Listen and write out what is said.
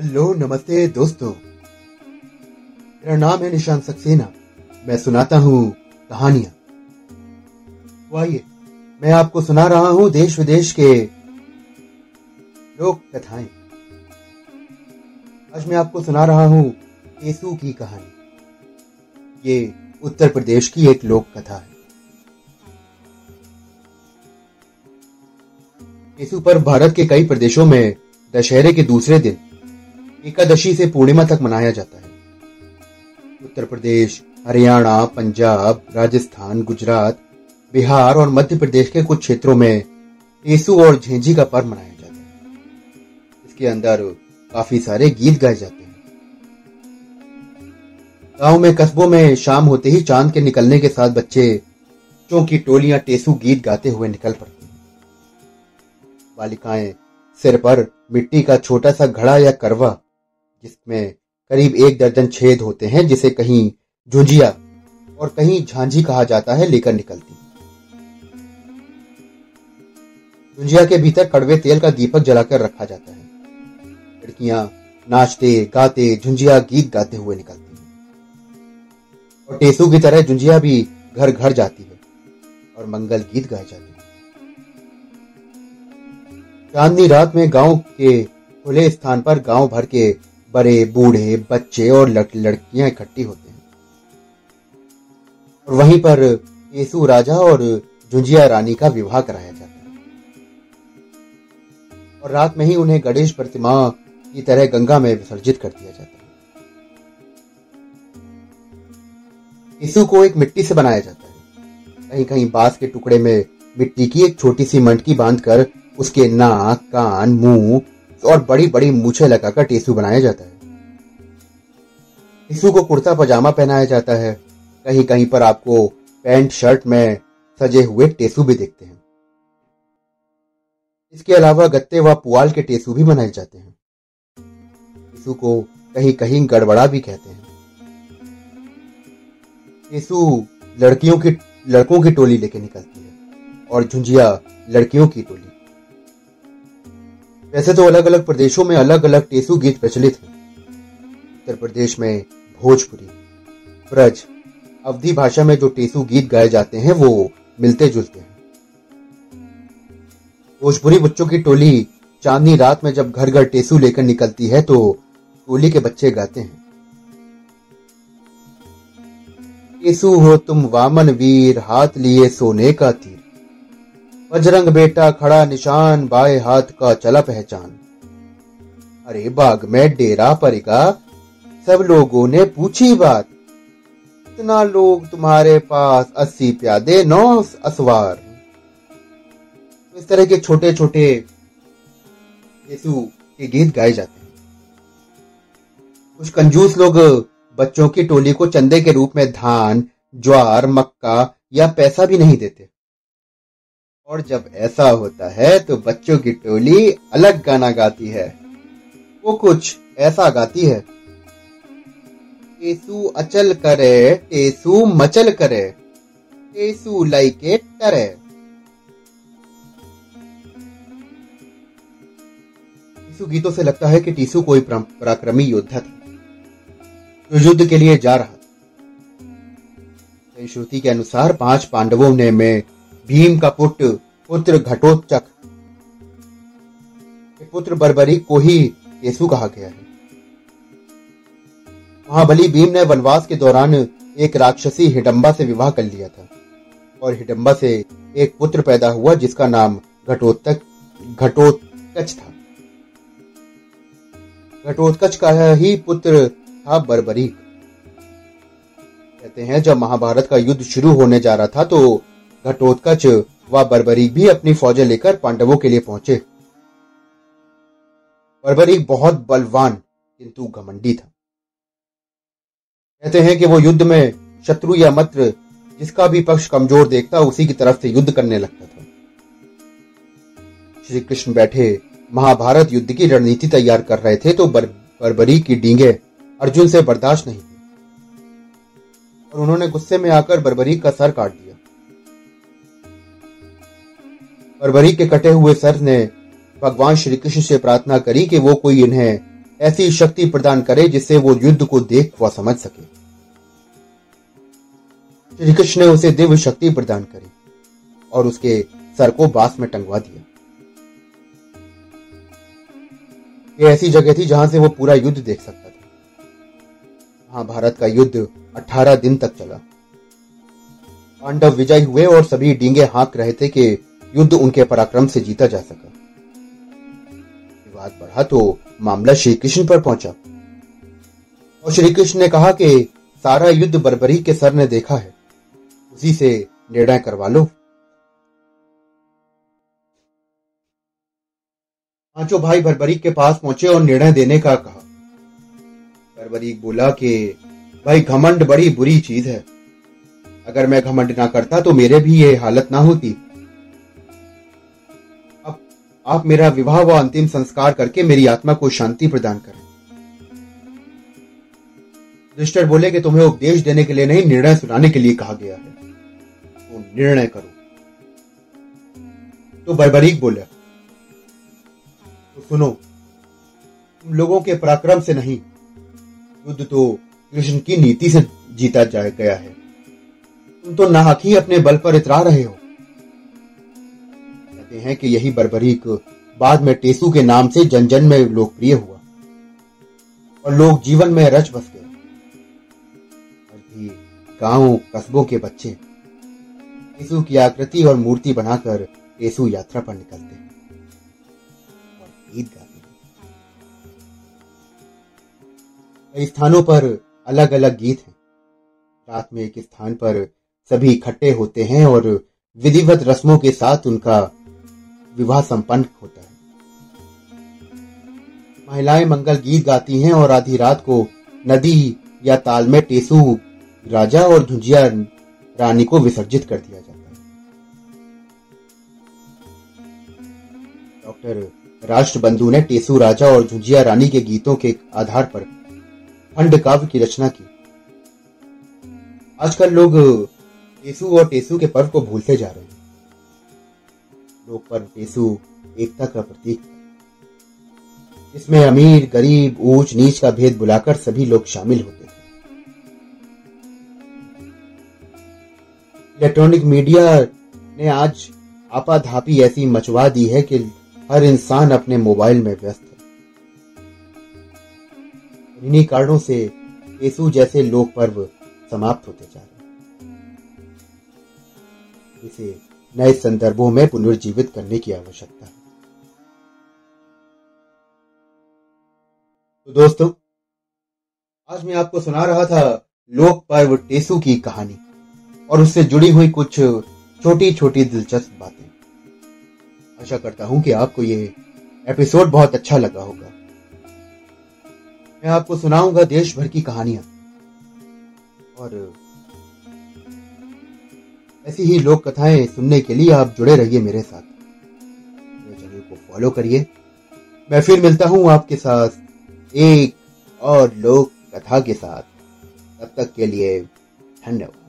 Hello नमस्ते दोस्तों। मेरा नाम है निशान सक्सेना। मैं सुनाता हूँ कहानियाँ। तो आइए, मैं आपको सुना रहा हूँ देश विदेश के लोक कथाएँ आज मैं आपको सुना रहा हूँ केसु की कहानी। ये उत्तर प्रदेश की एक लोक कथा है। केसु पर भारत के कई प्रदेशों में दशहरे के दूसरे दिन एकादशी से पूर्णिमा तक मनाया जाता है। उत्तर प्रदेश, हरियाणा, पंजाब, राजस्थान, गुजरात, बिहार और मध्य प्रदेश के कुछ क्षेत्रों में टेसु और झेंझी का पर्व मनाया जाता है। इसके अंदर काफ़ी सारे गीत गाए जाते हैं। गाँव में कस्बों में शाम होते ही चाँद के निकलने के साथ बच्चे बच्चों की टोलियाँ टेसु गीत गाते हुए निकल पड़ती बालिकाएँ सिर पर मिट्टी का छोटा सा घड़ा या करवा जिसमें करीब एक दर्जन छेद होते हैं, जिसे कहीं झुंझिया और कहीं झांझी कहा जाता है, लेकर निकलती झुंझिया के भीतर कड़वे तेल का दीपक जलाकर रखा जाता है। लड़कियाँ नाचते, गाते, झुंझिया गीत गाते हुए निकलती हैं। और टेसू की तरह झुंझिया भी घर घर जाती है और मंगल गीत गाए जाते हैं। चांदनी रात में गाँव के खुले स्थान पर गाँव भर के बड़े, बूढ़े, बच्चे और लड़कियाँ इकट्ठी होते हैं। और वहीं पर येसु राजा और झुंझिया रानी का विवाह कराया जाता है। और रात में ही उन्हें गणेश प्रतिमा की तरह गंगा में विसर्जित कर दिया जाता है। यीशु को एक मिट्टी से बनाया जाता है। कहीं कहीं बाँस के टुकड़े में मिट्टी की एक छोटी सी मंटकी बांधकर उसके नाक, कान, मुँह और बड़ी बड़ी मूछे लगाकर टेसू बनाया जाता है। टेसू को कुर्ता पजामा पहनाया जाता है। कहीं कहीं पर आपको पैंट, शर्ट में सजे हुए टेसू भी देखते हैं। इसके अलावा गत्ते व पुआल के टेसू भी बनाए जाते हैं। टेसू को कहीं कहीं गड़बड़ा भी कहते हैं। टेसू लड़कियों की, लड़कों की टोली लेके निकलती है और झुंझिया लड़कियों की टोली। वैसे तो अलग अलग प्रदेशों में अलग अलग टेसु गीत प्रचलित हैं। उत्तर प्रदेश में भोजपुरी, ब्रज, अवधि भाषा में जो टेसु गीत गाए जाते हैं, वो मिलते जुलते हैं। भोजपुरी बच्चों की टोली चांदनी रात में जब घर घर टेसु लेकर निकलती है तो टोली के बच्चे गाते हैं। टेसु हो तुम वामन वीर, हाथ लिए सोने का तीर। बजरंग बेटा खड़ा निशान बाएँ हाथ का चला पहचान। अरे बाग में डेरा पड़ेगा सब लोगों ने पूछी बात। इतना लोग तुम्हारे पास अस्सी प्यादे, नौ असवार। इस तरह के छोटे छोटे यीशु के गीत गाए जाते हैं। कुछ कंजूस लोग बच्चों की टोली को चंदे के रूप में धान, ज्वार, मक्का या पैसा भी नहीं देते। और जब ऐसा होता है तो बच्चों की टोली अलग गाना गाती है। वो कुछ ऐसा गाती है। टेसू अचल करे टेसू मचल करे टेसू लाइके टरे। टीसू गीतों से लगता है कि टीसू कोई पराक्रमी योद्धा था, जो युद्ध के लिए जा रहा था। श्रुति के अनुसार पाँच पांडवों ने में भीम का पुत्र पुत्र घटोत्चक पुत्र बरबरी को ही केसु कहा गया है। महाबली भीम ने वनवास के दौरान एक राक्षसी हिडम्बा से विवाह कर लिया था और हिडम्बा से एक पुत्र पैदा हुआ जिसका नाम घटोत्तक घटोत्कच था। घटोत्कच का ही पुत्र था बरबरी। कहते हैं, जब महाभारत का युद्ध शुरू होने जा रहा था तो घटोत्कच व बर्बरीक भी अपनी फौजें लेकर पांडवों के लिए पहुँचे। बर्बरीक बहुत बलवान किंतु घमंडी था। कहते हैं कि वो युद्ध में शत्रु या मत्र जिसका भी पक्ष कमज़ोर देखता उसी की तरफ़ से युद्ध करने लगता था। श्री कृष्ण बैठे महाभारत युद्ध की रणनीति तैयार कर रहे थे तो बर, बर्बरी की डींगे अर्जुन से बर्दाश्त नहीं और उन्होंने गुस्से में आकर बर्बरी का सर काट दिया। बरबरी के कटे हुए सर ने भगवान श्री कृष्ण से प्रार्थना करी कि वो कोई इन्हें ऐसी शक्ति प्रदान करे जिससे वो युद्ध को देख व समझ सके। श्री कृष्ण ने उसे दिव्य शक्ति प्रदान करी और उसके सर को बाँस में टंगवा दिया। ये ऐसी जगह थी जहाँ से वो पूरा युद्ध देख सकता था। महाभारत का युद्ध 18 दिन तक चला। पांडव विजय हुए और सभी डींगे हाँक रहे थे कि युद्ध उनके पराक्रम से जीता जा सका। विवाद बढ़ा तो मामला श्री कृष्ण पर पहुँचा। और श्री कृष्ण ने कहा कि सारा युद्ध बरबरी के सर ने देखा है। उसी से निर्णय करवा लो। पाँचों भाई भरभरी के पास पहुँचे और निर्णय देने का कहा। भरभरी बोला कि, भाई, घमंड बड़ी बुरी चीज़ है। अगर मैं घमंड ना करता तो मेरे भी ये हालत ना होती। आप मेरा विवाह व अंतिम संस्कार करके मेरी आत्मा को शांति प्रदान करें। युधिष्ठिर बोले कि तुम्हें उपदेश देने के लिए नहीं, निर्णय सुनाने के लिए कहा गया है। तो निर्णय करो। तो बरबरीक बोला तो सुनो, तुम लोगों के पराक्रम से नहीं, युद्ध तो कृष्ण की नीति से जीता जा गया है। तुम तो नाहक ही अपने बल पर इतरा रहे हो। कहते हैं कि यही बर्बरीक बाद में टेसू के नाम से जन जन में लोकप्रिय हुआ। और लोग जीवन में रच बस गए। गाँव, कस्बों के बच्चे टेसु की आकृति और मूर्ति बनाकर टेसु यात्रा पर निकलते हैं। और गीत गाते हैं। कई स्थानों पर अलग अलग गीत हैं। रात में एक स्थान पर सभी इकट्ठे होते हैं और विधिवत रस्मों के साथ उनका विवाह संपन्न होता है। महिलाएँ मंगल गीत गाती हैं और आधी रात को नदी या ताल में टेसु, राजा और झुंझिया रानी को विसर्जित कर दिया जाता है। डॉक्टर राष्ट्रबंधु ने टेसु, राजा और झुंझिया रानी के गीतों के आधार पर खंड काव्य की रचना की। आजकल लोग टेसु और टेसु के पर्व को भूलते जा रहे हैं। लोक पर्व टेसु एकता का प्रतीक है। इसमें अमीर, गरीब, ऊंच, नीच का भेद बुलाकर सभी लोग शामिल होते थे इलेक्ट्रॉनिक मीडिया ने आज आपाधापी ऐसी मचवा दी है कि हर इंसान अपने मोबाइल में व्यस्त है। इन्हीं कारणों से टेसु जैसे लोक पर्व समाप्त होते जा रहे इसे नए संदर्भों में पुनर्जीवित करने की आवश्यकता है। तो दोस्तों, आज मैं आपको सुना रहा था लोक पर्व टेसु की कहानी और उससे जुड़ी हुई कुछ छोटी छोटी दिलचस्प बातें। आशा करता हूँ कि आपको ये एपिसोड बहुत अच्छा लगा होगा। मैं आपको सुनाऊँगा देश भर की कहानियाँ। और ऐसी ही लोक कथाएँ सुनने के लिए आप जुड़े रहिए मेरे साथ। मेरे चैनल को फॉलो करिए। मैं फिर मिलता हूँ आपके साथ एक और लोक कथा के साथ। तब तक के लिए धन्यवाद।